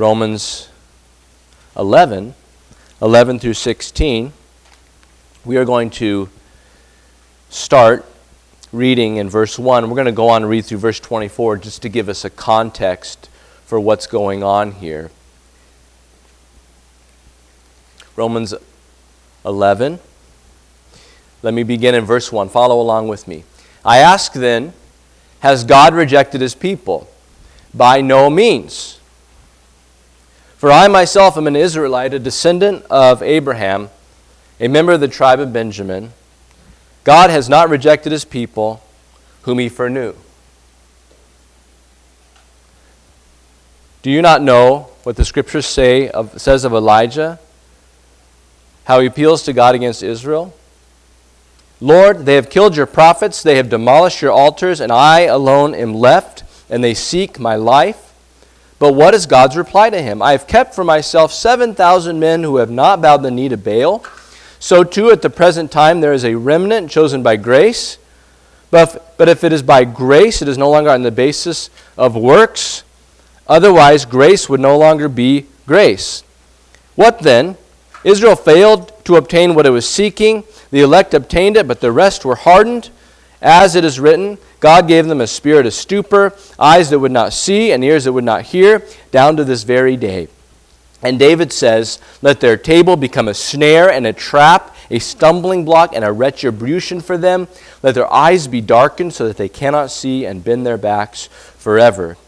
Romans 11, 11 through 16. We are going to start reading in verse 1. We're going to go on and read through verse 24 just to give us a context for what's going on here. Romans 11. Let me begin in verse 1. Follow along with me. I ask then, has God rejected his people? By no means. For I myself am an Israelite, a descendant of Abraham, a member of the tribe of Benjamin. God has not rejected his people, whom he foreknew. Do you not know what the scriptures say of, says of Elijah? How he appeals to God against Israel? Lord, they have killed your prophets, they have demolished your altars, and I alone am left, and they seek my life. But what is God's reply to him? I have kept for myself 7,000 men who have not bowed the knee to Baal. So too at the present time there is a remnant chosen by grace. But if, but if it is by grace, it is no longer on the basis of works. Otherwise, grace would no longer be grace. What then? Israel failed to obtain what it was seeking. The elect obtained it, but the rest were hardened. As it is written, God gave them a spirit of stupor, eyes that would not see, and ears that would not hear, down to this very day. And David says, Let their table become a snare and a trap, a stumbling block and a retribution for them. Let their eyes be darkened so that they cannot see and bend their backs forever.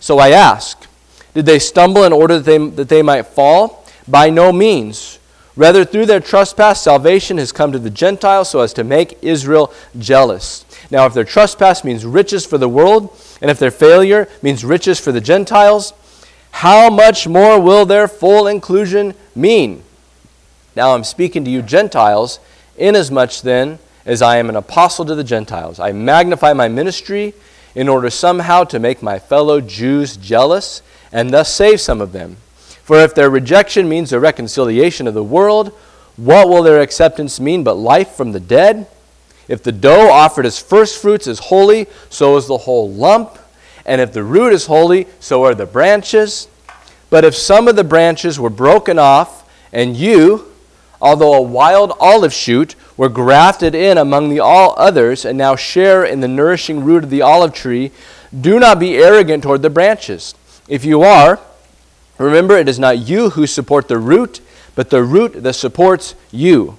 So I ask, Did they stumble in order that they, that they might fall? By no means. Rather, through their trespass, salvation has come to the Gentiles so as to make Israel jealous. Now, if their trespass means riches for the world, and if their failure means riches for the Gentiles, how much more will their full inclusion mean? Now I'm speaking to you Gentiles, inasmuch then as I am an apostle to the Gentiles. I magnify my ministry in order somehow to make my fellow Jews jealous and thus save some of them. For if their rejection means the reconciliation of the world, what will their acceptance mean but life from the dead? If the dough offered as first fruits is holy, so is the whole lump. And if the root is holy, so are the branches. But if some of the branches were broken off, and you, although a wild olive shoot, were grafted in among the all others, and now share in the nourishing root of the olive tree, do not be arrogant toward the branches. If you are, Remember, it is not you who support the root, but the root that supports you.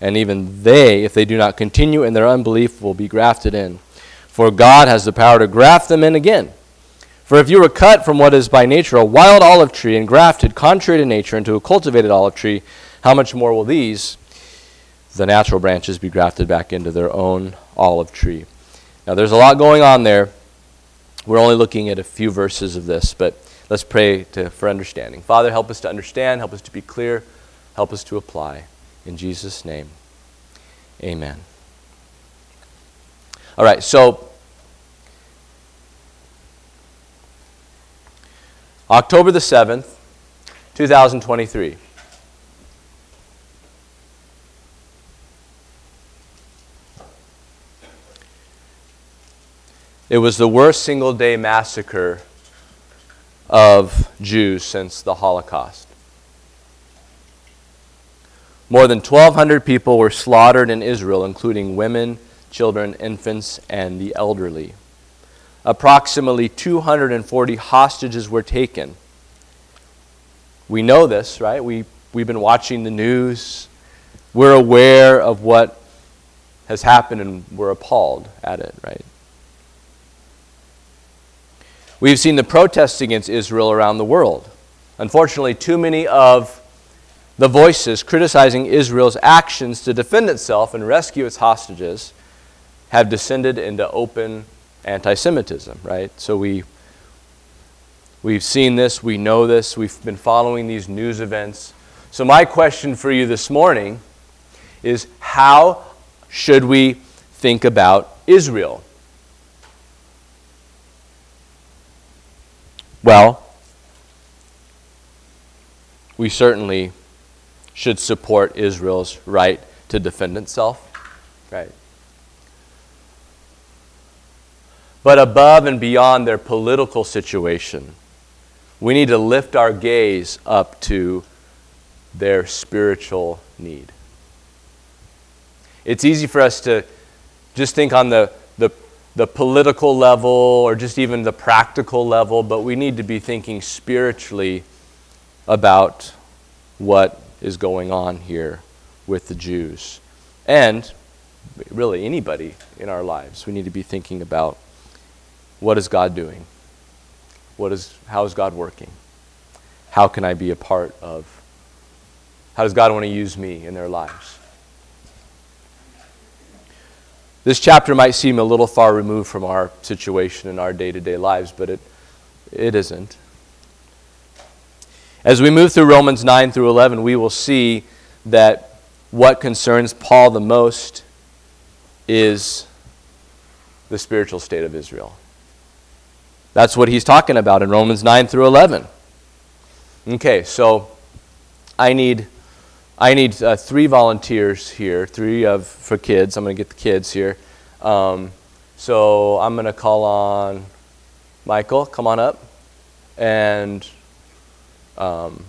and even they if they do not continue in their unbelief will be grafted in. For god has the power to graft them in again. For if you were cut from what is by nature a wild olive tree and grafted contrary to nature into a cultivated olive tree how much more will these the natural branches be grafted back into their own olive tree? Now there's a lot going on there. We're only looking at a few verses of this but Let's pray to, for understanding. Father, help us to understand, help us to be clear, help us to apply. In Jesus' name, amen. All right, so October the 7th, 2023. It was the worst single day massacre of Jews since the Holocaust. More than 1,200 people were slaughtered in Israel, including women, children, infants, and the elderly. Approximately 240 hostages were taken. We know this, right? We, we've been watching the news. We're aware of what has happened and we're appalled at it, right? We've seen the protests against Israel around the world. Unfortunately, too many of the voices criticizing Israel's actions to defend itself and rescue its hostages have descended into open anti Semitism, right? So we, We've seen this, we know this, we've been following these news events. So, my question for you this morning is how should we think about Israel? Well, we certainly should support Israel's right to defend itself. Right. But above and beyond their political situation, we need to lift our gaze up to their spiritual need. It's easy for us to just think on the, the, the political level or just even the practical level, but we need to be thinking spiritually about what is going on here with the Jews. And really anybody in our lives, we need to be thinking about what is God doing? What is, how is God working? How can I be a part of? How does God want to use me in their lives? This chapter might seem a little far removed from our situation in our day to day lives, but it, it isn't. As we move through Romans 9 through 11, we will see that what concerns Paul the most is the spiritual state of Israel. That's what he's talking about in Romans 9 through 11. Okay, so I need I need uh, three volunteers here, three of for kids. I'm going to get the kids here. Um, so I'm going to call on Michael. Come on up, and um,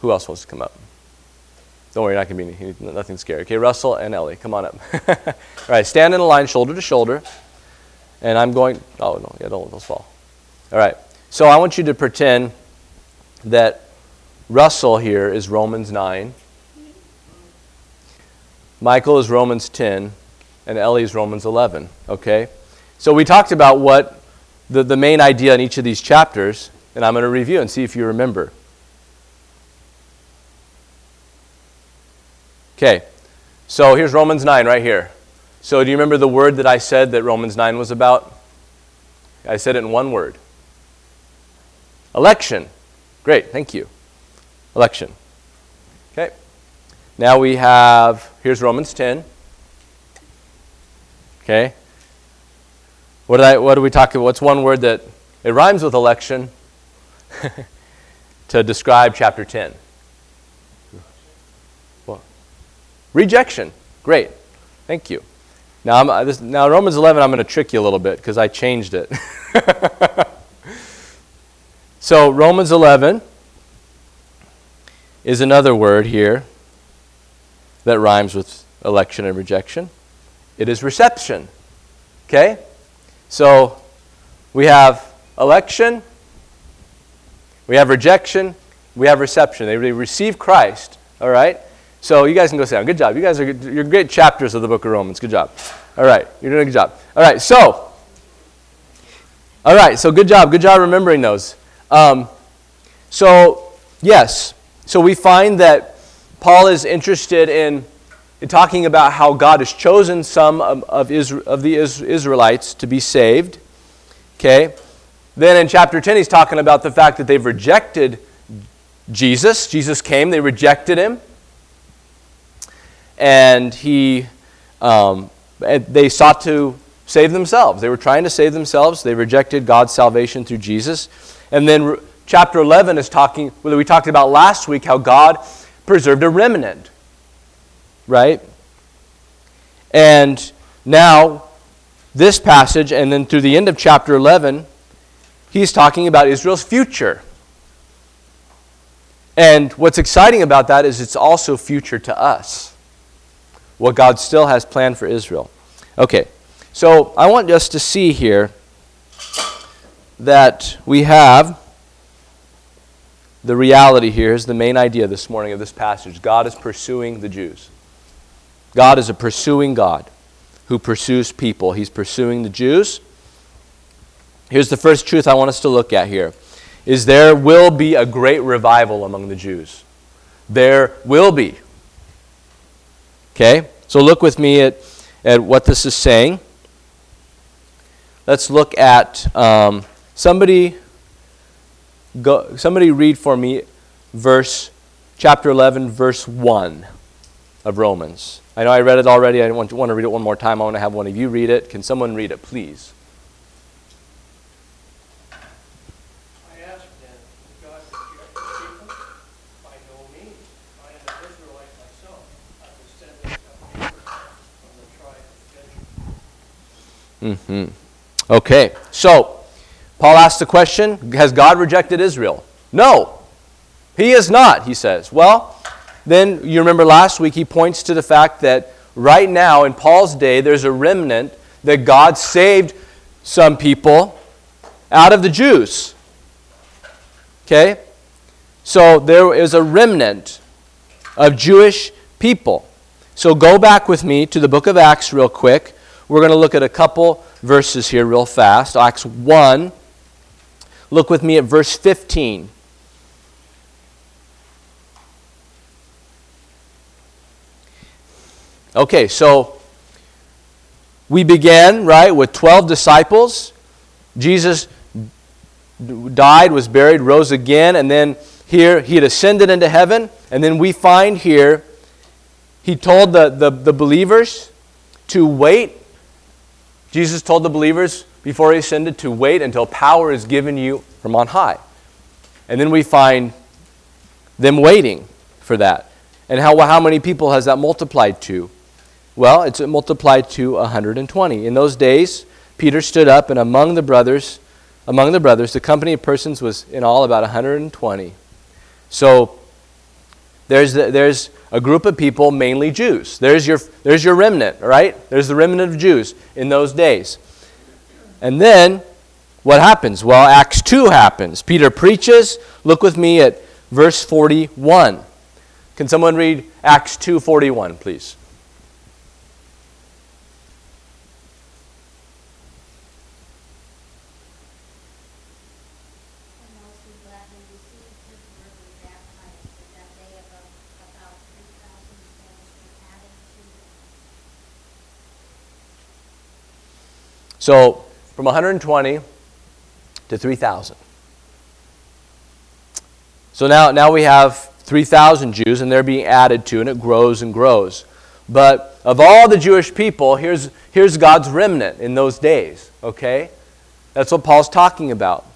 who else wants to come up? Don't worry, not to be nothing scary. Okay, Russell and Ellie, come on up. All right, stand in a line, shoulder to shoulder. And I'm going, oh, no, yeah, don't, let those fall. All right, so I want you to pretend that Russell here is Romans 9, Michael is Romans 10, and Ellie is Romans 11. Okay? So we talked about what the, the main idea in each of these chapters, and I'm going to review and see if you remember. Okay, so here's Romans 9 right here. So do you remember the word that I said that Romans 9 was about? I said it in one word election. Great, thank you. Election. Okay, now we have, here's Romans 10. Okay, what did, I, what do we talk about? What's one word that it rhymes with election to describe chapter 10? Rejection. Great. Thank you. Now, I'm, uh, this, now Romans 11, I'm going to trick you a little bit because I changed it. so, Romans 11 is another word here that rhymes with election and rejection. It is reception. Okay? So, we have election, we have rejection, we have reception. They receive Christ, all right? So you guys can go sit down. Good job. You guys are good. you're great chapters of the book of Romans. Good job. All right, you're doing a good job. All right, so, all right, so good job. Good job remembering those. Um, so, yes, so we find that Paul is interested in, in talking about how God has chosen some of, of, Israel, of the Israelites to be saved. Okay? Then in chapter 10, he's talking about the fact that they've rejected Jesus. Jesus came, they rejected him and he, um, they sought to save themselves. They were trying to save themselves. They rejected God's salvation through Jesus. And then chapter 11 is talking, well, we talked about last week how God preserved a remnant, right? And now, this passage, and then through the end of chapter 11, he's talking about Israel's future. And what's exciting about that is it's also future to us what God still has planned for Israel. Okay, so I want us to see here that we have the reality here is the main idea this morning of this passage. God is pursuing the Jews. God is a pursuing God who pursues people. He's pursuing the Jews. Here's the first truth I want us to look at here is there will be a great revival among the Jews. There will be. Okay? So look with me at, at what this is saying. Let's look at um, Somebody go somebody read for me verse chapter 11 verse 1 of Romans. I know I read it already. I want to, want to read it one more time. I want to have one of you read it. Can someone read it, please? I ask then, if God reject the people? By no means. I am an Israelite myself, a descendant of Abraham from the tribe of Benjamin. hmm Okay, so Paul asks the question Has God rejected Israel? No, he is not, he says. Well, then you remember last week he points to the fact that right now in Paul's day there's a remnant that God saved some people out of the Jews. Okay? So there is a remnant of Jewish people. So go back with me to the book of Acts real quick. We're going to look at a couple verses here real fast. Acts 1. Look with me at verse 15. Okay, so we began, right, with 12 disciples. Jesus died, was buried, rose again, and then here he had ascended into heaven. And then we find here he told the, the, the believers to wait. Jesus told the believers before he ascended to wait until power is given you from on high. And then we find them waiting for that. And how, how many people has that multiplied to? Well, it's multiplied to 120. In those days, Peter stood up, and among the brothers, among the brothers, the company of persons was in all about 120. So there's, the, there's a group of people, mainly Jews. There's your, there's your remnant, right? There's the remnant of Jews in those days. And then what happens? Well, Acts 2 happens. Peter preaches. Look with me at verse 41. Can someone read Acts 2:41, please? And those who gladly received his word were baptized, and that day about, about three thousand souls were added to them. So, from 120 to 3,000. So now, now we have 3,000 Jews, and they're being added to, and it grows and grows. But of all the Jewish people, here's, here's God's remnant in those days, okay? That's what Paul's talking about.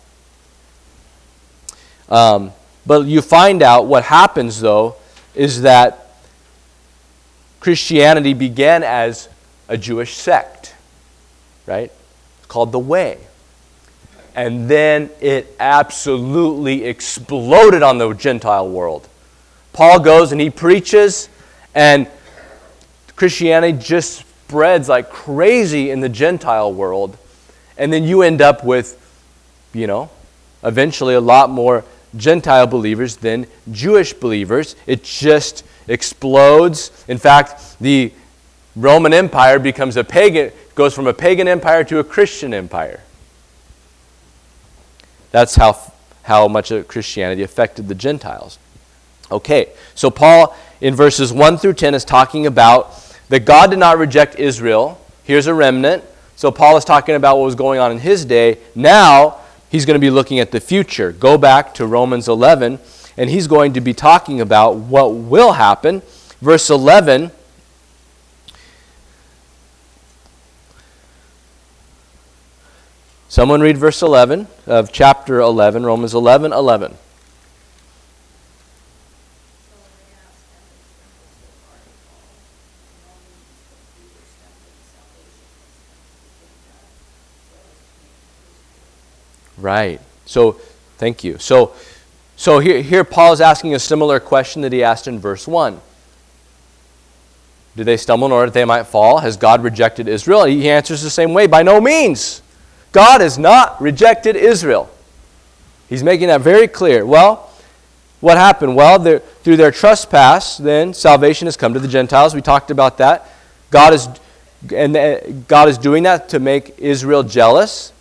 Um, but you find out what happens, though, is that Christianity began as a Jewish sect, right? It's called the Way. And then it absolutely exploded on the Gentile world. Paul goes and he preaches, and Christianity just spreads like crazy in the Gentile world. And then you end up with, you know, eventually a lot more Gentile believers than Jewish believers. It just explodes. In fact, the Roman Empire becomes a pagan, goes from a pagan empire to a Christian empire. That's how, how much of Christianity affected the Gentiles. Okay, so Paul in verses 1 through 10 is talking about that God did not reject Israel. Here's a remnant. So Paul is talking about what was going on in his day. Now he's going to be looking at the future. Go back to Romans 11, and he's going to be talking about what will happen. Verse 11. Someone read verse 11 of chapter 11, Romans 11 11. So they asked, and they trembled so hard at Paul, and all means that we were stumbling salvation has come to the Gentiles, so as to make Israel Right. So, thank you. So, so here, here Paul is asking a similar question that he asked in verse 1. Do they stumble in order that they might fall? Has God rejected Israel? He answers the same way by no means. God has not rejected Israel. He's making that very clear. Well, what happened? Well, through their trespass, then salvation has come to the Gentiles. We talked about that. God is, and uh, God is doing that to make Israel jealous,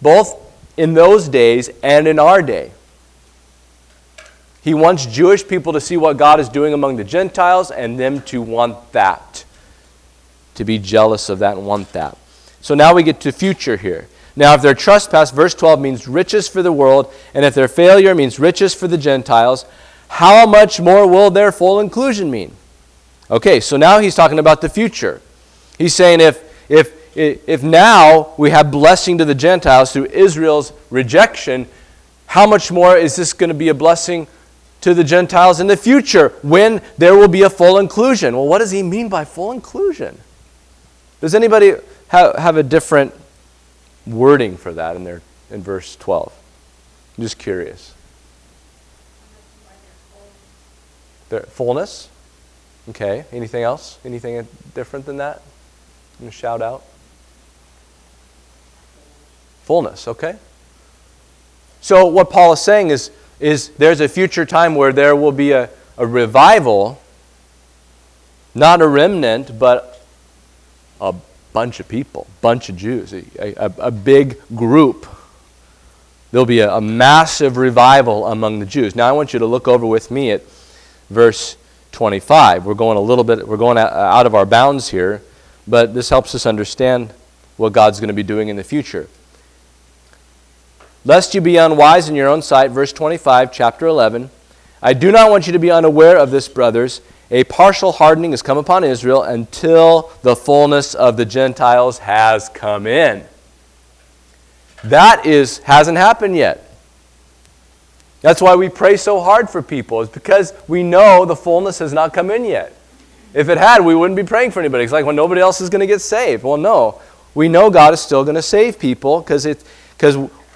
both in those days and in our day. He wants Jewish people to see what God is doing among the Gentiles and them to want that, to be jealous of that and want that. So now we get to future here. Now, if their trespass, verse 12, means riches for the world, and if their failure means riches for the Gentiles, how much more will their full inclusion mean? Okay, so now he's talking about the future. He's saying if, if, if now we have blessing to the Gentiles through Israel's rejection, how much more is this going to be a blessing to the Gentiles in the future when there will be a full inclusion? Well, what does he mean by full inclusion? Does anybody have, have a different wording for that in, there, in verse 12? I'm just curious. Their fullness? Okay. Anything else? Anything different than that? I'm going to shout out. Fullness, okay? So, what Paul is saying is, is there's a future time where there will be a, a revival, not a remnant, but a bunch of people, bunch of Jews, a, a, a big group. There'll be a, a massive revival among the Jews. Now, I want you to look over with me at verse 25. We're going a little bit, we're going out of our bounds here, but this helps us understand what God's going to be doing in the future. Lest you be unwise in your own sight, verse 25, chapter 11. I do not want you to be unaware of this, brothers. A partial hardening has come upon Israel until the fullness of the Gentiles has come in. That is hasn't happened yet. That's why we pray so hard for people, is because we know the fullness has not come in yet. If it had, we wouldn't be praying for anybody. It's like when well, nobody else is going to get saved. Well, no. We know God is still going to save people because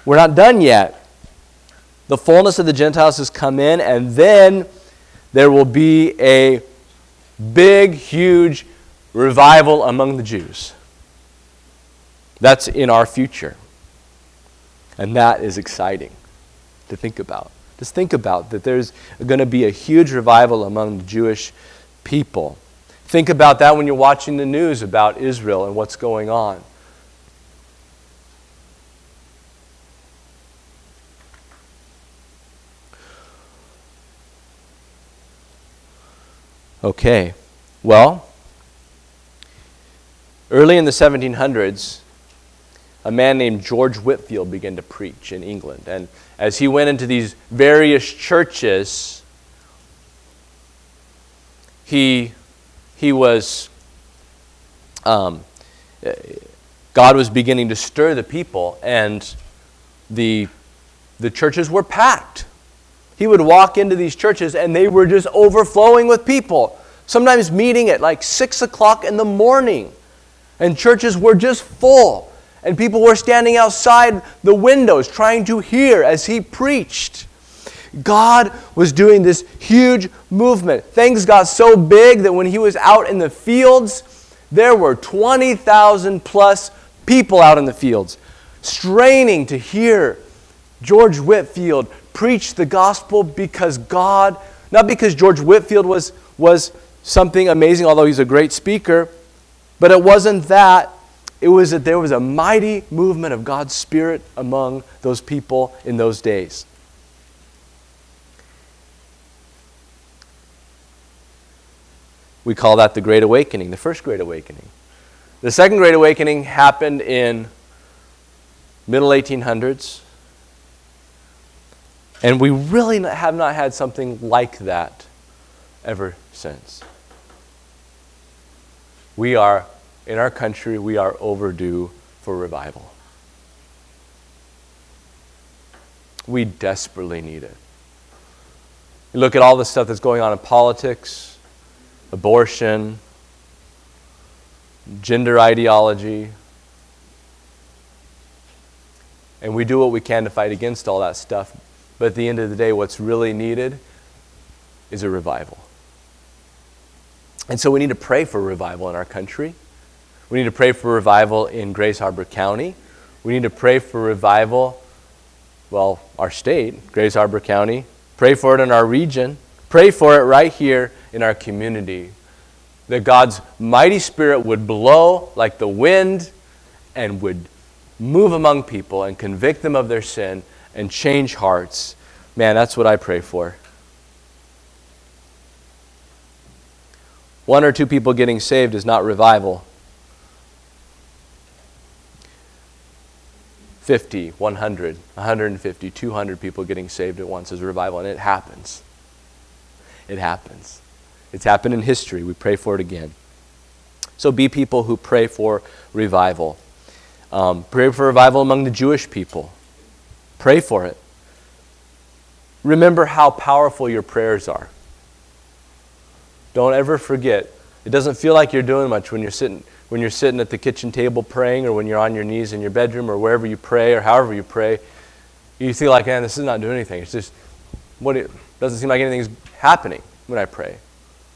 we're not done yet. The fullness of the Gentiles has come in, and then there will be a big, huge revival among the Jews. That's in our future. And that is exciting to think about. Just think about that there's going to be a huge revival among the Jewish people. Think about that when you're watching the news about Israel and what's going on. Okay, well, early in the 1700s, a man named George Whitefield began to preach in England. And as he went into these various churches, he, he was, um, God was beginning to stir the people, and the, the churches were packed. He would walk into these churches, and they were just overflowing with people. Sometimes meeting at like 6 o'clock in the morning, and churches were just full and people were standing outside the windows trying to hear as he preached. God was doing this huge movement. Things got so big that when he was out in the fields, there were 20,000 plus people out in the fields, straining to hear George Whitefield preach the gospel because God, not because George Whitefield was, was something amazing, although he's a great speaker, but it wasn't that it was that there was a mighty movement of God's Spirit among those people in those days. We call that the Great Awakening, the first Great Awakening. The second Great Awakening happened in middle 1800s. And we really have not had something like that ever since. We are in our country, we are overdue for revival. We desperately need it. You look at all the stuff that's going on in politics, abortion, gender ideology, and we do what we can to fight against all that stuff. But at the end of the day, what's really needed is a revival. And so we need to pray for revival in our country. We need to pray for revival in Grays Harbor County. We need to pray for revival, well, our state, Grays Harbor County. Pray for it in our region. Pray for it right here in our community. That God's mighty spirit would blow like the wind and would move among people and convict them of their sin and change hearts. Man, that's what I pray for. One or two people getting saved is not revival. 50, 100, 150, 200 people getting saved at once is revival, and it happens. It happens. It's happened in history. We pray for it again. So be people who pray for revival. Um, pray for revival among the Jewish people. Pray for it. Remember how powerful your prayers are. Don't ever forget. It doesn't feel like you're doing much when you're sitting when you're sitting at the kitchen table praying or when you're on your knees in your bedroom or wherever you pray or however you pray. You feel like, man, this is not doing anything. It's just what it doesn't seem like anything's happening when I pray.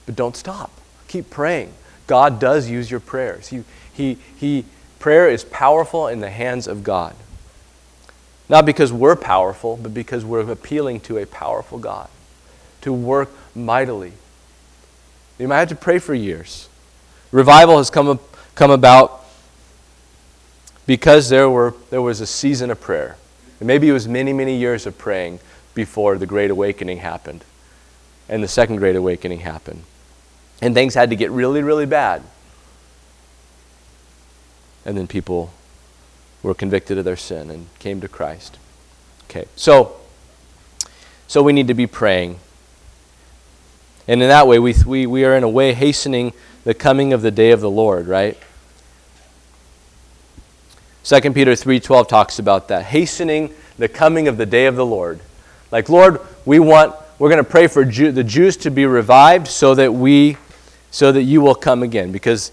But don't stop. Keep praying. God does use your prayers. He, he, he, prayer is powerful in the hands of God. Not because we're powerful, but because we're appealing to a powerful God to work mightily. You might have to pray for years. Revival has come, come about because there, were, there was a season of prayer. And maybe it was many, many years of praying before the Great Awakening happened and the Second Great Awakening happened. And things had to get really, really bad. And then people were convicted of their sin and came to Christ. Okay, so, so we need to be praying. And in that way, we, we, we are in a way hastening the coming of the day of the Lord, right? 2 Peter 3:12 talks about that, hastening the coming of the day of the Lord. Like, Lord, we want we're going to pray for Jew, the Jews to be revived so that we so that you will come again because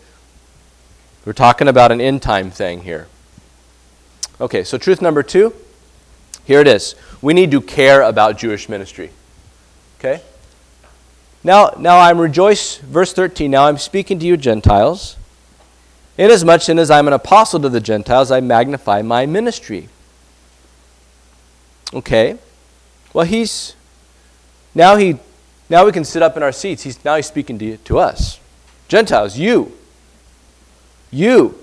we're talking about an end time thing here. Okay, so truth number 2, here it is. We need to care about Jewish ministry. Okay? Now, now I'm rejoice, verse 13. Now I'm speaking to you, Gentiles. Inasmuch as I'm an apostle to the Gentiles, I magnify my ministry. Okay. Well, he's now he now we can sit up in our seats. He's now he's speaking to, to us. Gentiles, you. You.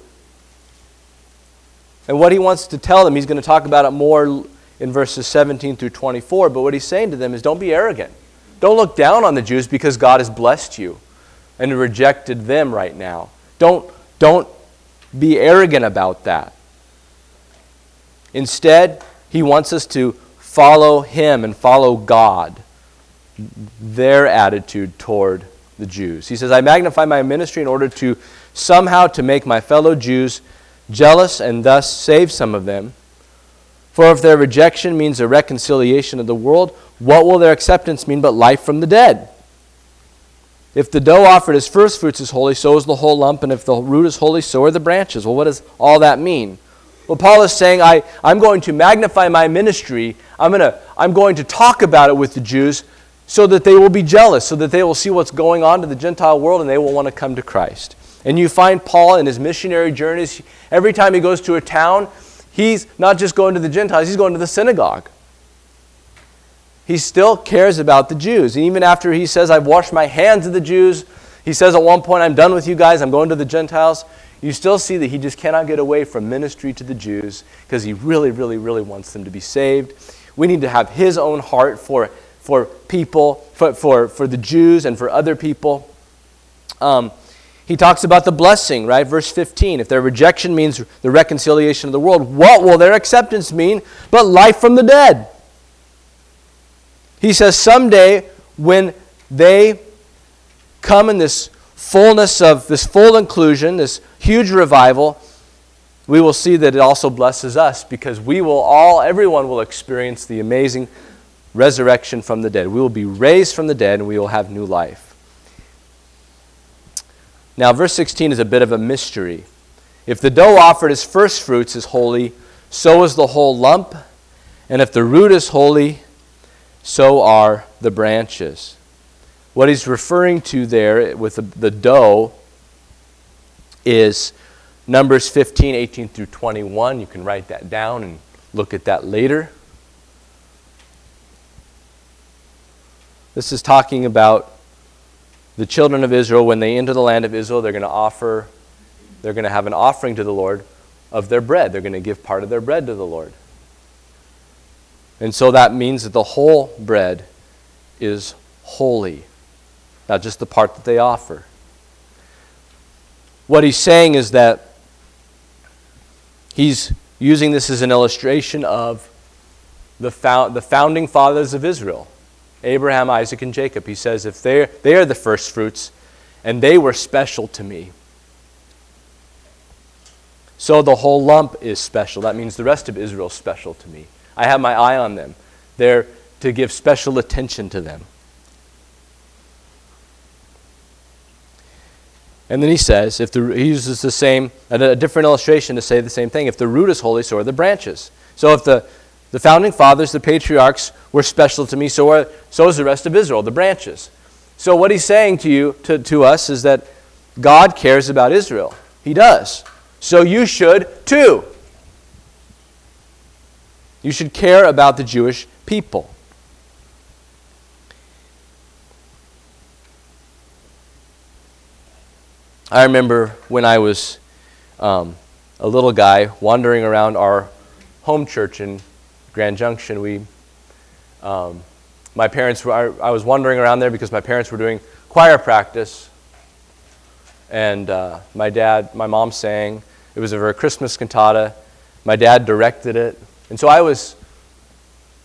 And what he wants to tell them, he's going to talk about it more in verses 17 through 24, but what he's saying to them is don't be arrogant. Don't look down on the Jews because God has blessed you and rejected them right now. Don't, don't be arrogant about that. Instead, he wants us to follow him and follow God, their attitude toward the Jews. He says, I magnify my ministry in order to somehow to make my fellow Jews jealous and thus save some of them. For if their rejection means a reconciliation of the world, what will their acceptance mean but life from the dead? If the dough offered as first fruits is holy, so is the whole lump, and if the root is holy, so are the branches. Well, what does all that mean? Well, Paul is saying, I, I'm going to magnify my ministry. I'm, gonna, I'm going to talk about it with the Jews so that they will be jealous, so that they will see what's going on to the Gentile world and they will want to come to Christ. And you find Paul in his missionary journeys, every time he goes to a town, he's not just going to the Gentiles, he's going to the synagogue. He still cares about the Jews. And even after he says, I've washed my hands of the Jews, he says at one point, I'm done with you guys, I'm going to the Gentiles. You still see that he just cannot get away from ministry to the Jews because he really, really, really wants them to be saved. We need to have his own heart for, for people, for, for, for the Jews and for other people. Um, he talks about the blessing, right? Verse 15. If their rejection means the reconciliation of the world, what will their acceptance mean but life from the dead? He says, someday when they come in this fullness of this full inclusion, this huge revival, we will see that it also blesses us because we will all, everyone will experience the amazing resurrection from the dead. We will be raised from the dead and we will have new life. Now, verse 16 is a bit of a mystery. If the dough offered as first fruits is holy, so is the whole lump. And if the root is holy, so are the branches. What he's referring to there with the, the dough is Numbers 15, 18 through 21. You can write that down and look at that later. This is talking about the children of Israel when they enter the land of Israel, they're going to offer, they're going to have an offering to the Lord of their bread. They're going to give part of their bread to the Lord. And so that means that the whole bread is holy, not just the part that they offer. What he's saying is that he's using this as an illustration of the, the founding fathers of Israel Abraham, Isaac, and Jacob. He says, if they're, they are the first fruits, and they were special to me. So the whole lump is special. That means the rest of Israel is special to me. I have my eye on them. They're to give special attention to them. And then he says, if the, he uses the same, a different illustration to say the same thing. If the root is holy, so are the branches. So if the, the founding fathers, the patriarchs, were special to me, so, are, so is the rest of Israel, the branches. So what he's saying to you, to, to us, is that God cares about Israel. He does. So you should too. You should care about the Jewish people. I remember when I was um, a little guy wandering around our home church in Grand Junction. We, um, my parents were, I, I, was wandering around there because my parents were doing choir practice, and uh, my dad, my mom sang. It was a very Christmas cantata. My dad directed it, and so I was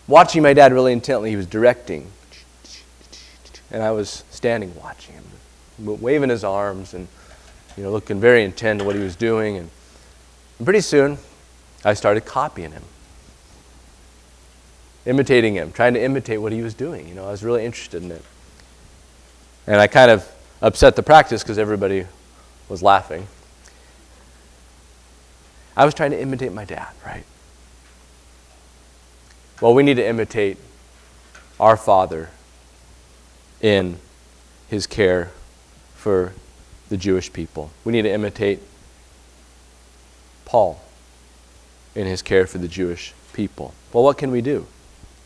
watching my dad really intently. He was directing, and I was standing watching him, waving his arms and you know, looking very intent on what he was doing. And pretty soon, I started copying him, imitating him, trying to imitate what he was doing. You know, I was really interested in it. And I kind of upset the practice because everybody was laughing. I was trying to imitate my dad, right? Well, we need to imitate our Father in his care for the Jewish people. We need to imitate Paul in his care for the Jewish people. Well, what can we do?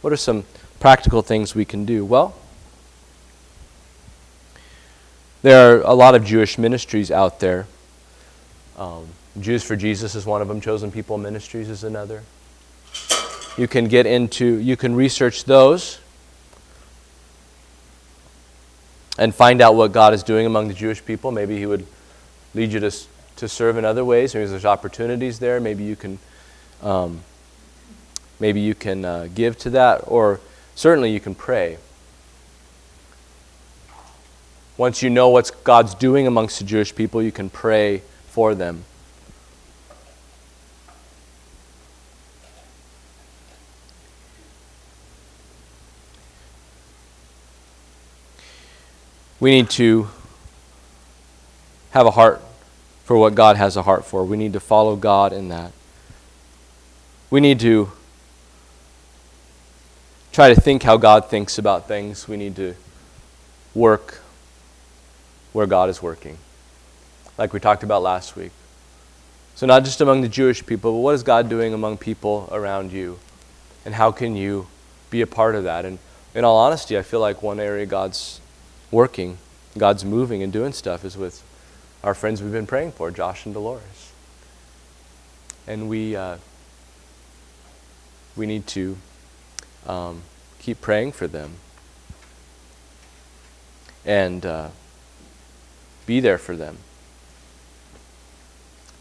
What are some practical things we can do? Well, there are a lot of Jewish ministries out there. Um, Jews for Jesus is one of them, Chosen People Ministries is another. You can get into, you can research those and find out what God is doing among the Jewish people. Maybe He would lead you to, to serve in other ways. Maybe there's opportunities there. Maybe you can, um, maybe you can uh, give to that, or certainly you can pray. Once you know what God's doing amongst the Jewish people, you can pray for them. We need to have a heart for what God has a heart for. We need to follow God in that. We need to try to think how God thinks about things. We need to work where God is working, like we talked about last week. So, not just among the Jewish people, but what is God doing among people around you? And how can you be a part of that? And in all honesty, I feel like one area God's working, God's moving and doing stuff is with our friends we've been praying for, Josh and Dolores. And we, uh, we need to um, keep praying for them and uh, be there for them.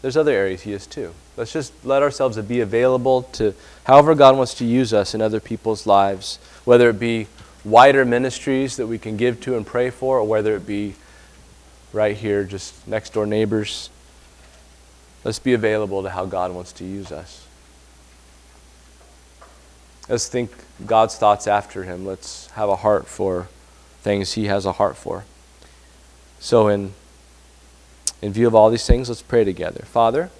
There's other areas he is too. Let's just let ourselves be available to however God wants to use us in other people's lives, whether it be wider ministries that we can give to and pray for, or whether it be right here, just next door neighbors. Let's be available to how God wants to use us. Let's think God's thoughts after Him. Let's have a heart for things He has a heart for. So, in, in view of all these things, let's pray together. Father,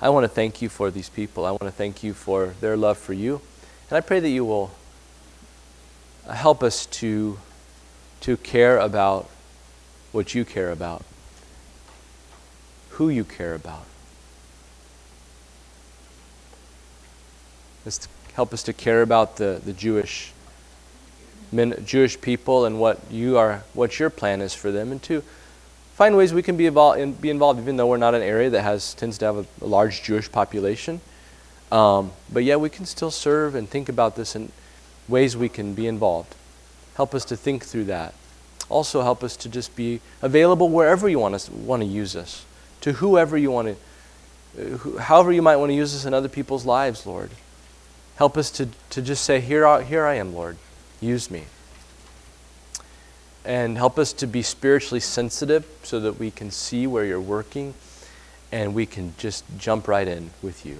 I want to thank you for these people. I want to thank you for their love for you. And I pray that you will help us to, to care about what you care about, who you care about. Let's help us to care about the, the Jewish men, Jewish people and what you are, what your plan is for them, and to find ways we can be involved, be involved, even though we're not an area that has tends to have a, a large Jewish population. Um, but yet we can still serve and think about this and ways we can be involved. Help us to think through that. Also, help us to just be available wherever you want us want to use us, to whoever you want to uh, however you might want to use this in other people's lives, Lord. Help us to, to just say, here, I- here I am, Lord. Use me. And help us to be spiritually sensitive so that we can see where you're working and we can just jump right in with you.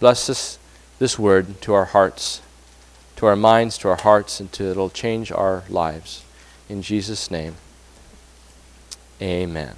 Bless this, this word to our hearts, to our minds, to our hearts, and to it'll change our lives. In Jesus' name, amen.